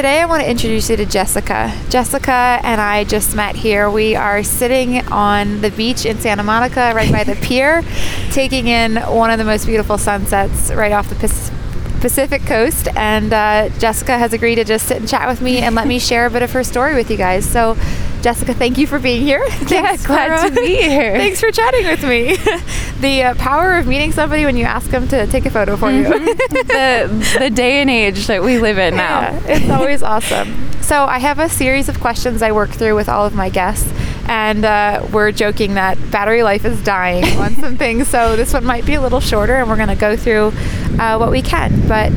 Today, I want to introduce you to Jessica. Jessica and I just met here. We are sitting on the beach in Santa Monica, right by the pier, taking in one of the most beautiful sunsets right off the Pacific coast. And uh, Jessica has agreed to just sit and chat with me and let me share a bit of her story with you guys. So, Jessica, thank you for being here. Yeah, glad to be here. Thanks for chatting with me. the uh, power of meeting somebody when you ask them to take a photo for mm-hmm. you. the, the day and age that we live in now. Yeah, it's always awesome. So, I have a series of questions I work through with all of my guests. And uh, we're joking that battery life is dying on some things. So, this one might be a little shorter, and we're going to go through uh, what we can. But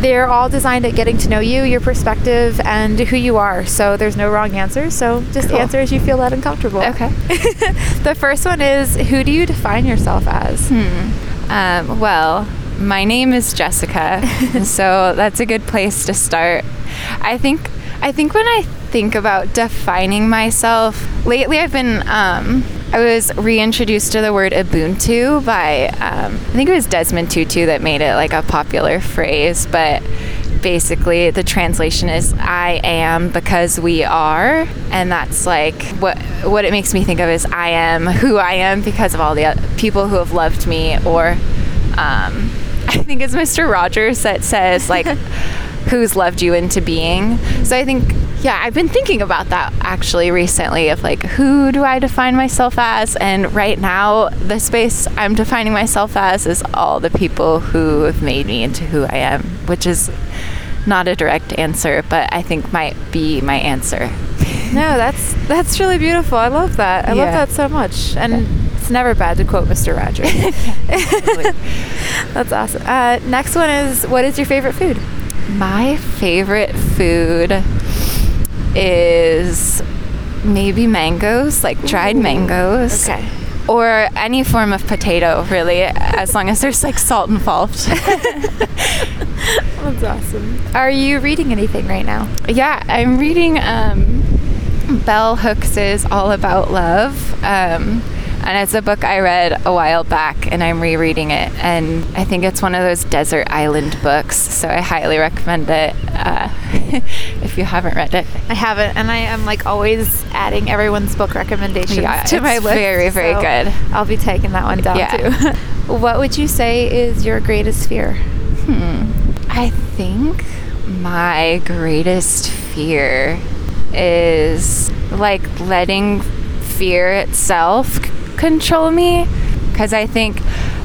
they're all designed at getting to know you, your perspective, and who you are. So there's no wrong answers. So just cool. answer as you feel that uncomfortable. Okay. the first one is Who do you define yourself as? Hmm. Um, well, my name is Jessica, so that's a good place to start. I think I think when I think about defining myself, lately I've been um, I was reintroduced to the word Ubuntu by, um, I think it was Desmond Tutu that made it like a popular phrase, but basically the translation is I am because we are and that's like what what it makes me think of is I am who I am because of all the people who have loved me or um, I think it's Mr. Rogers that says like who's loved you into being. So I think, yeah, I've been thinking about that actually recently of like, who do I define myself as? And right now, the space I'm defining myself as is all the people who have made me into who I am, which is not a direct answer, but I think might be my answer. no, that's that's really beautiful. I love that. I yeah. love that so much. And yeah. it's never bad to quote Mr. Rogers. that's awesome. Uh, next one is what is your favorite food? My favorite food is maybe mangoes, like dried Ooh, mangoes. Okay. Or any form of potato, really, as long as there's like salt involved. That's awesome. Are you reading anything right now? Yeah, I'm reading um, Bell Hooks's All About Love. Um, and it's a book I read a while back, and I'm rereading it. And I think it's one of those desert island books, so I highly recommend it uh, you haven't read it. I haven't, and I am like always adding everyone's book recommendations yeah, to my list. Very, very so good. I'll be taking that one down yeah. too. what would you say is your greatest fear? Hmm. I think my greatest fear is like letting fear itself control me because I think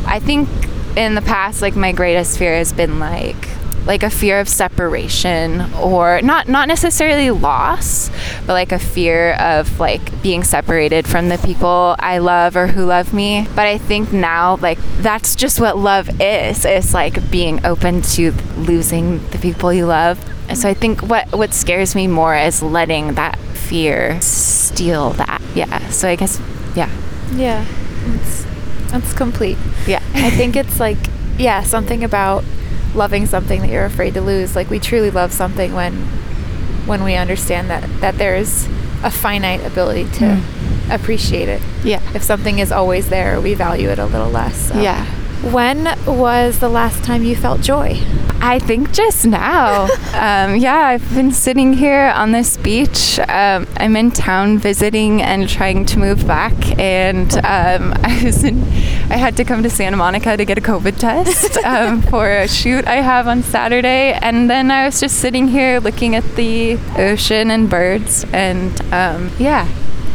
I think in the past like my greatest fear has been like like a fear of separation or not not necessarily loss but like a fear of like being separated from the people I love or who love me but I think now like that's just what love is it's like being open to losing the people you love so I think what what scares me more is letting that fear steal that yeah so I guess yeah yeah, it's, it's complete. Yeah. I think it's like, yeah, something about loving something that you're afraid to lose. Like we truly love something when when we understand that that there's a finite ability to mm. appreciate it. Yeah. If something is always there, we value it a little less. So. Yeah. When was the last time you felt joy? I think just now. um, yeah, I've been sitting here on this beach. Um, I'm in town visiting and trying to move back, and um, I was in. I had to come to Santa Monica to get a COVID test um, for a shoot I have on Saturday, and then I was just sitting here looking at the ocean and birds, and um, yeah,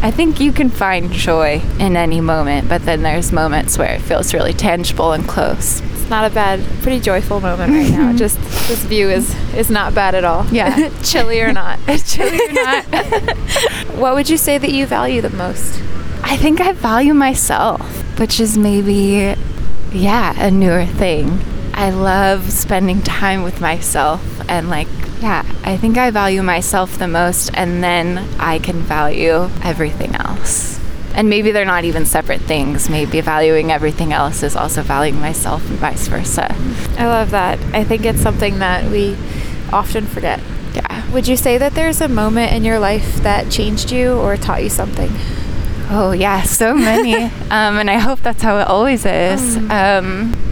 I think you can find joy in any moment, but then there's moments where it feels really tangible and close. It's not a bad, pretty joyful moment right now. Just this view is is not bad at all. Yeah, chilly or not. chilly or not. what would you say that you value the most? I think I value myself, which is maybe, yeah, a newer thing. I love spending time with myself and like yeah, I think I value myself the most and then I can value everything else. And maybe they're not even separate things. Maybe valuing everything else is also valuing myself and vice versa. I love that. I think it's something that we often forget. Yeah. Would you say that there's a moment in your life that changed you or taught you something? Oh, yeah, so many. um, and I hope that's how it always is. Um,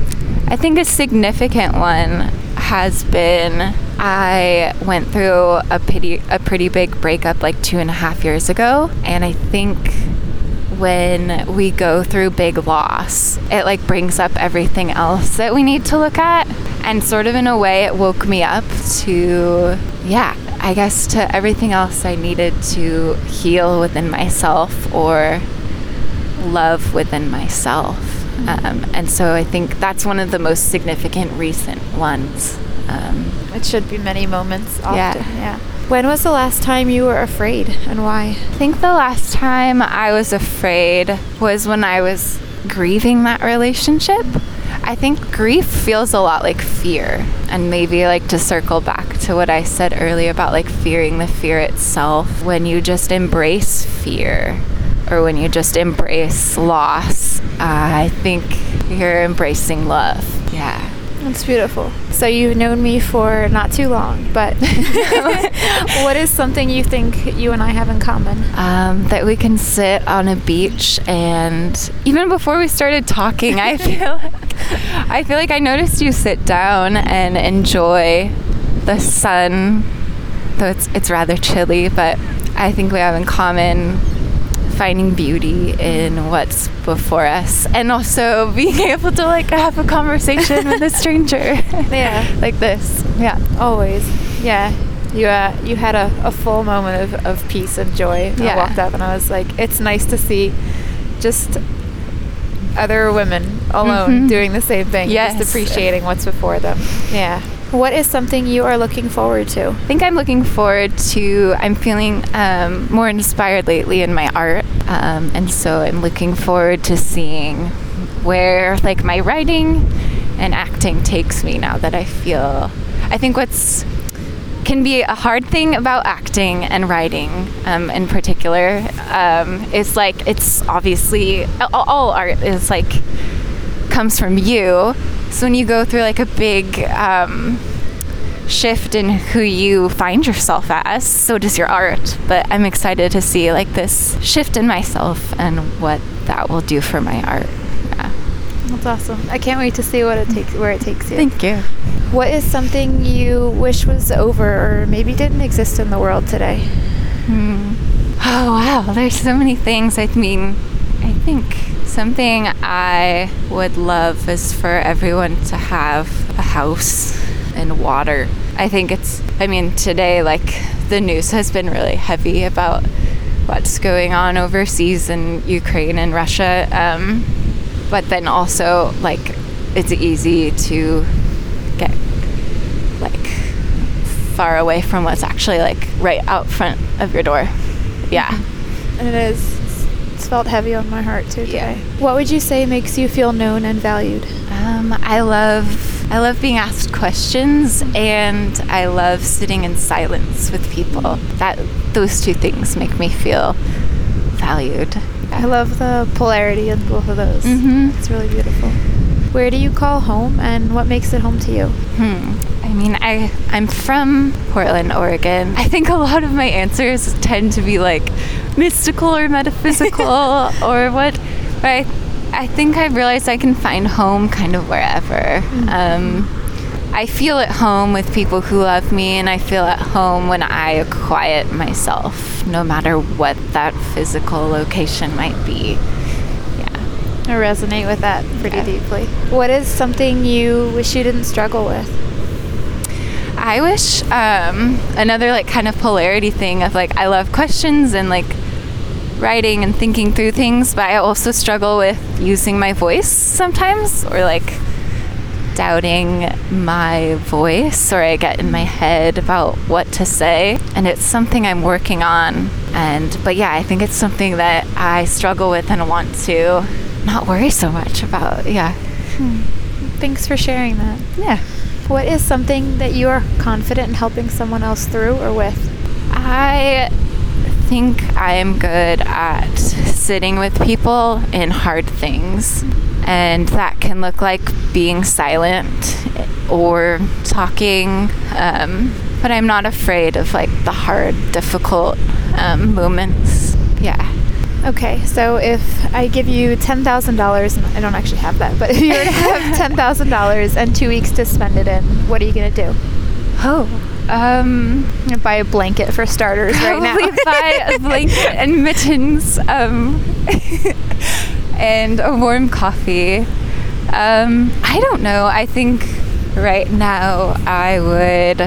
I think a significant one has been I went through a pretty, a pretty big breakup like two and a half years ago. And I think when we go through big loss, it like brings up everything else that we need to look at. And sort of in a way, it woke me up to, yeah, I guess to everything else I needed to heal within myself or love within myself. Um, and so I think that's one of the most significant recent ones. Um, It should be many moments often. Yeah. yeah. When was the last time you were afraid and why? I think the last time I was afraid was when I was grieving that relationship. I think grief feels a lot like fear. And maybe like to circle back to what I said earlier about like fearing the fear itself. When you just embrace fear or when you just embrace loss, uh, I think you're embracing love. Yeah. That's beautiful. So you've known me for not too long, but what is something you think you and I have in common? um, that we can sit on a beach and even before we started talking i feel like, i feel like i noticed you sit down and enjoy the sun though it's, it's rather chilly but i think we have in common finding beauty in what's before us and also being able to like have a conversation with a stranger Yeah. like this yeah Always. Yeah. You uh, you had a, a full moment of, of peace and joy. Yeah. I walked up and I was like, it's nice to see just other women alone Mhm. doing the same thing. Yes. Just appreciating what's before them. Yeah. What is something you are looking forward to? I think I'm looking forward to. I'm feeling um, more inspired lately in my art, um, and so I'm looking forward to seeing where like my writing and acting takes me now that I feel. I think what's can be a hard thing about acting and writing um, in particular um, is like it's obviously all, all art is like comes from you so when you go through like a big um, shift in who you find yourself as so does your art but i'm excited to see like this shift in myself and what that will do for my art yeah. That's awesome. I can't wait to see what it takes where it takes you. thank you What is something you wish was over or maybe didn't exist in the world today? Hmm. Oh wow, there's so many things. I mean, I think something I would love is for everyone to have a house and water. I think it's I mean, today like the news has been really heavy about what's going on overseas in Ukraine and Russia. Um, but then also like it's easy to get like far away from what's actually like right out front of your door. Yeah. And it is. It's- felt heavy on my heart too Yeah. What would you say makes you feel known and valued? Um, I love I love being asked questions and I love sitting in silence with people. That those two things make me feel valued. I love the polarity in both of those. Mhm. It's really beautiful. Where do you call home and what makes it home to you? Hmm. I mean, I I'm from Portland, Oregon. I think a lot of my answers tend to be like mystical or metaphysical or what. But I, I think I've realized I can find home kind of wherever. Um, I feel at home with people who love me, and I feel at home when I quiet myself, no matter what that physical location might be. I resonate with that pretty deeply. What is something you wish you didn't struggle with? I wish um, another like kind of polarity thing of like I love questions and like writing and thinking through things, but I also struggle with using my voice sometimes or like doubting my voice or I get in my head about what to say and it's something I'm working on and but yeah I think it's something that I struggle with and want to not worry so much about yeah Thanks for sharing that. Yeah. What is something that you are confident in helping someone else through or with? I think I am good at sitting with people in hard things. And that can look like being silent or talking. Um, but I'm not afraid of like the hard, difficult um, moments. Yeah. Okay, so if I give you $10,000, I don't actually have that, but if you were to have $10,000 and two weeks to spend it in, what are you going to do? Oh. Um, buy a blanket for starters right now. Buy a blanket and mittens, um, and a warm coffee. Um, I don't know. I think right now I would.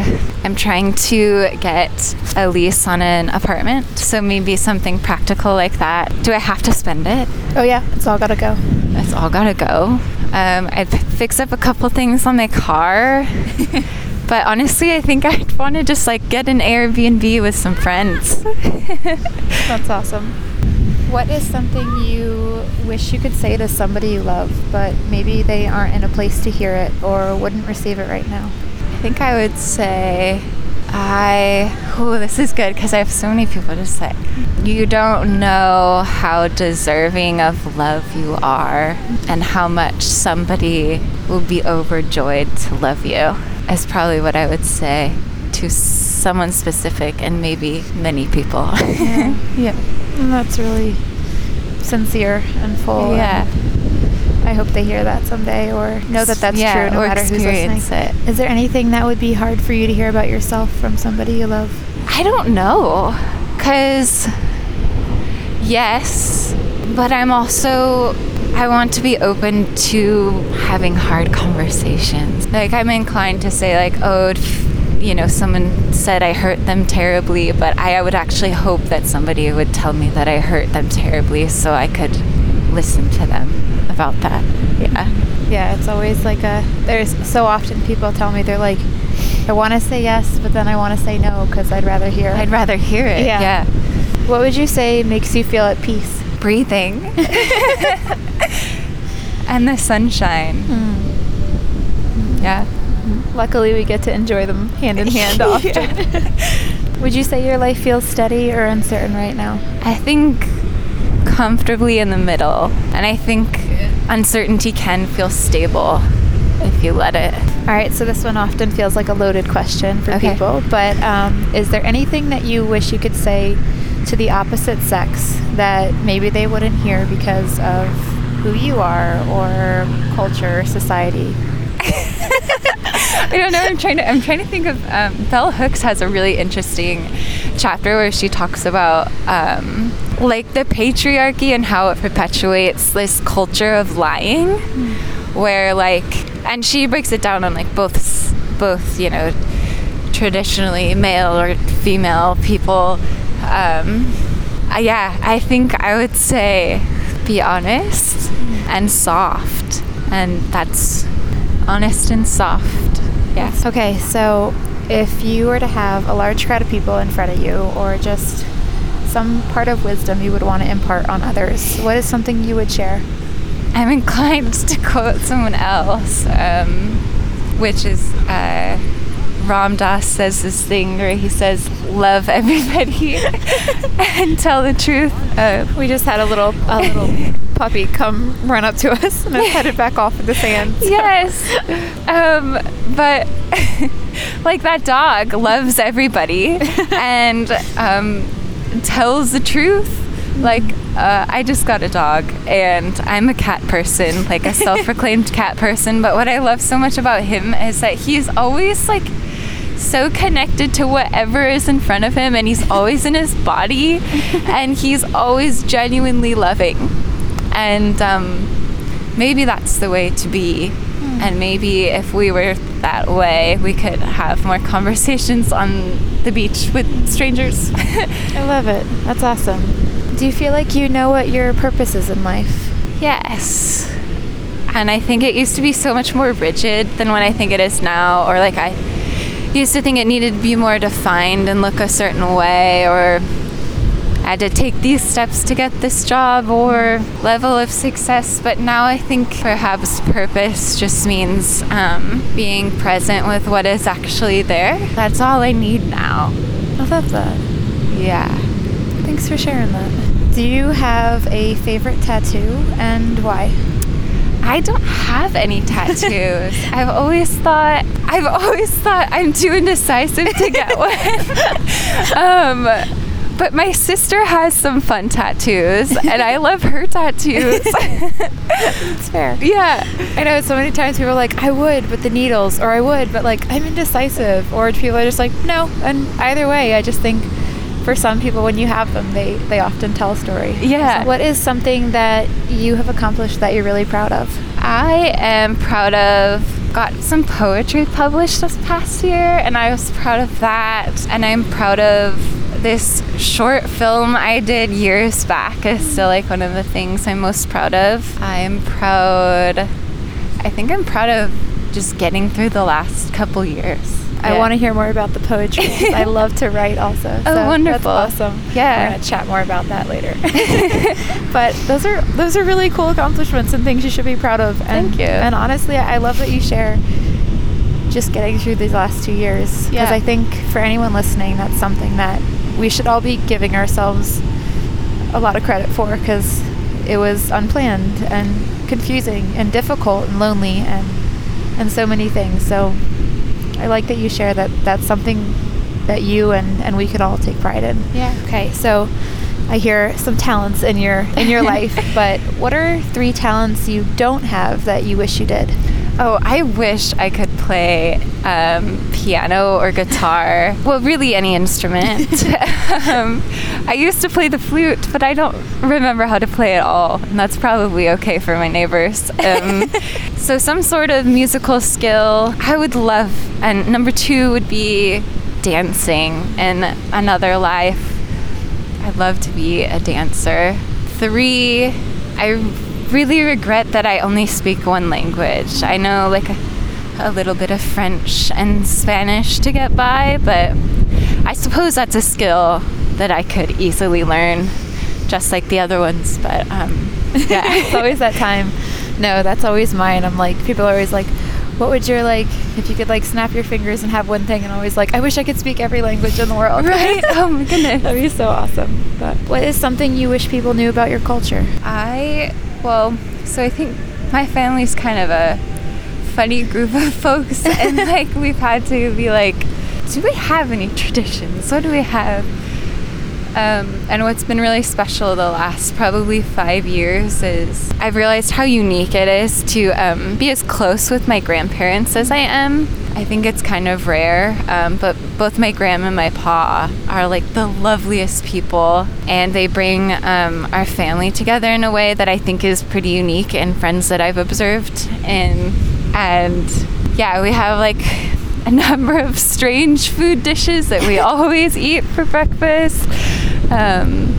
I'm trying to get a lease on an apartment, so maybe something practical like that. Do I have to spend it? oh yeah, it's all gotta go. It's all gotta go. Um, I'd fix up a couple things on my car. but honestly, I think I'd want to just like get an Airbnb with some friends. That's awesome. What is something you wish you could say to somebody you love, but maybe they aren't in a place to hear it or wouldn't receive it right now? I think I would say, I. Oh, this is good because I have so many people to say. You don't know how deserving of love you are and how much somebody will be overjoyed to love you, is probably what I would say to someone specific and maybe many people. Yeah. yeah. And that's really sincere and full. yeah. and I hope they hear that someday or know that that's Yeah, true no or matter who's listening. it. Is there anything that would be hard for you to hear about yourself from somebody you love? I don't know. Because, yes, but I'm also, I want to be open to having hard conversations. Like, I'm inclined to say, like, oh, you know, someone said I hurt them terribly, but I, I would actually hope that somebody would tell me that I hurt them terribly so I could listen to them about that. Yeah. Yeah, it's always like a. There's so often people tell me they're like, I want to say yes, but then I want to say no because I'd rather hear. I'd rather hear it. Yeah. yeah. what would you say makes you feel at peace? Breathing. and the sunshine. Hmm. Yeah. Luckily, we get to enjoy them hand in hand often. would you say your life feels steady or uncertain right now? I think comfortably in the middle. And I think uncertainty can feel stable if you let it. All right, so this one often feels like a loaded question for Okay. people, but um, is there anything that you wish you could say to the opposite sex that maybe they wouldn't hear because of who you are or culture, or society? I don't know. I'm trying to. I'm trying to think of. Um, Bell Hooks has a really interesting chapter where she talks about um, like the patriarchy and how it perpetuates this culture of lying, where like, and she breaks it down on like both both you know traditionally male or female people. Um, uh, yeah, I think I would say be honest and soft, and that's honest and soft. Yeah. Okay, so if you were to have a large crowd of people in front of you, or just some part of wisdom you would want to impart on others, what is something you would share? I'm inclined to quote someone else, um, which is uh, Ram Dass says this thing where he says, "Love everybody and tell the truth." Uh, We just had a little a little puppy come run up to us and it's headed back off in the sand. so- yes, um, but like that dog loves everybody and um, tells the truth. Like uh, I just got a dog, and I'm a cat person, like a self-proclaimed cat person. But what I love so much about him is that he's always like so connected to whatever is in front of him, and he's always in his body, and he's always genuinely loving. And um, maybe that's the way to be. And maybe if we were that way, we could have more conversations on the beach with strangers. I love it. That's awesome. Do you feel like you know what your purpose is in life? yes. And I think it used to be so much more rigid than what I think it is now. Or like I used to think it needed to be more defined and look a certain way. Or I had to take these steps to get this job or level of success. But now I think perhaps purpose just means um, being present with what is actually there. That's all I need now. I love that. Yeah. Thanks for sharing that. Do you have a favorite tattoo and why? I don't have any tattoos. I've always thought I've always thought I'm too indecisive to get one. um, but my sister has some fun tattoos, and I love her tattoos. it's fair. Yeah, I know so many times people are like, I would, but the needles, or I would, but like I'm indecisive, or people are just like, no. And either way, I just think for some people when you have them they they often tell a story yeah so what is something that you have accomplished that you're really proud of i am proud of got some poetry published this past year and i was proud of that and i'm proud of this short film i did years back is still like one of the things i'm most proud of i'm proud i think i'm proud of just getting through the last couple years I want to hear more about the poetry. I love to write also. Oh, so oh, wonderful! That's awesome. Yeah, we're gonna chat more about that later. but those are those are really cool accomplishments and things you should be proud of. And, Thank you. And honestly, I love that you share just getting through these last two years because yeah. I think for anyone listening, that's something that we should all be giving ourselves a lot of credit for because it was unplanned and confusing and difficult and lonely and and so many things. So I like that you share that that's something that you and, and we could all take pride in. Yeah. Okay, so I hear some talents in your in your life, but what are three talents you don't have that you wish you did? Oh, I wish I could play um, piano or guitar. well, really any instrument. um, I used to play the flute, but I don't remember how to play it all, and that's probably okay for my neighbors. Um, so, some sort of musical skill I would love. And number two would be dancing in another life. I'd love to be a dancer. Three, I really regret that I only speak one language. I know like a, a, little bit of French and Spanish to get by, but I suppose that's a skill that I could easily learn, just like the other ones. But um, yeah, it's always that time. No, that's always mine. I'm like, people are always like, what would your like if you could like snap your fingers and have one thing and always like i wish i could speak every language in the world right oh my goodness that'd be so awesome but what is something you wish people knew about your culture i well, so I think my family's kind of a funny group of folks, and like we've had to be like, do we have any traditions? What do we have? Um, and what's been really special the last probably five years is I've realized how unique it is to um, be as close with my grandparents as I am. I think it's kind of rare, um, but both my grandma and my pa are like the loveliest people, and they bring um, our family together in a way that I think is pretty unique in friends that I've observed. And and yeah, we have like a number of strange food dishes that we always eat for breakfast. Um,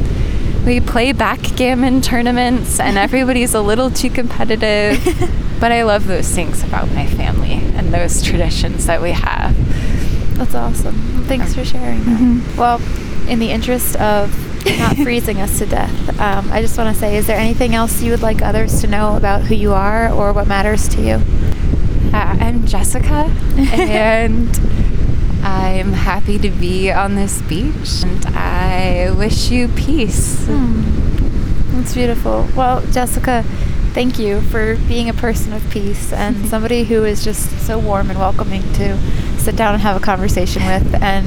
we play backgammon tournaments, and everybody's a little too competitive. but I love those things about my family and those traditions that we have. That's awesome. Thanks for sharing that. Mm-hmm. Well, in the interest of not freezing us to death, um, I just want to say is there anything else you would like others to know about who you are or what matters to you? Uh, I'm Jessica, and I'm happy to be on this beach, and I wish you peace. Hmm. That's beautiful. Well, Jessica, thank you for being a person of peace and somebody who is just so warm and welcoming to sit down and have a conversation with and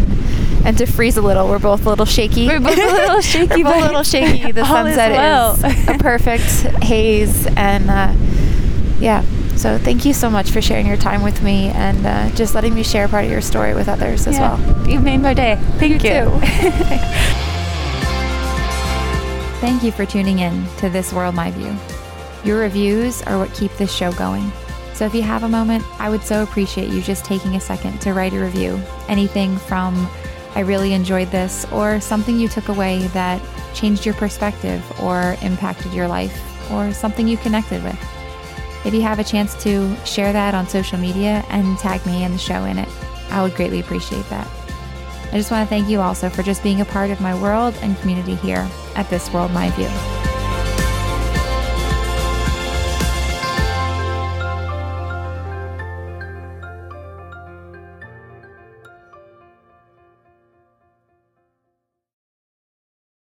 and to freeze a little. We're both a little shaky. We're both a little shaky. We're both a little shaky. The sunset is, well. is, a perfect haze, and uh, yeah, so thank you so much for sharing your time with me and uh, just letting me share part of your story with others as yeah. well. You made my day. Thank you. you. Thank you for tuning in to This World My View. Your reviews are what keep this show going. So if you have a moment, I would so appreciate you just taking a second to write a review. Anything from I really enjoyed this or something you took away that changed your perspective or impacted your life or something you connected with. If you have a chance to share that on social media and tag me and the show in it, I would greatly appreciate that. I just want to thank you also for just being a part of my world and community here at This World My View.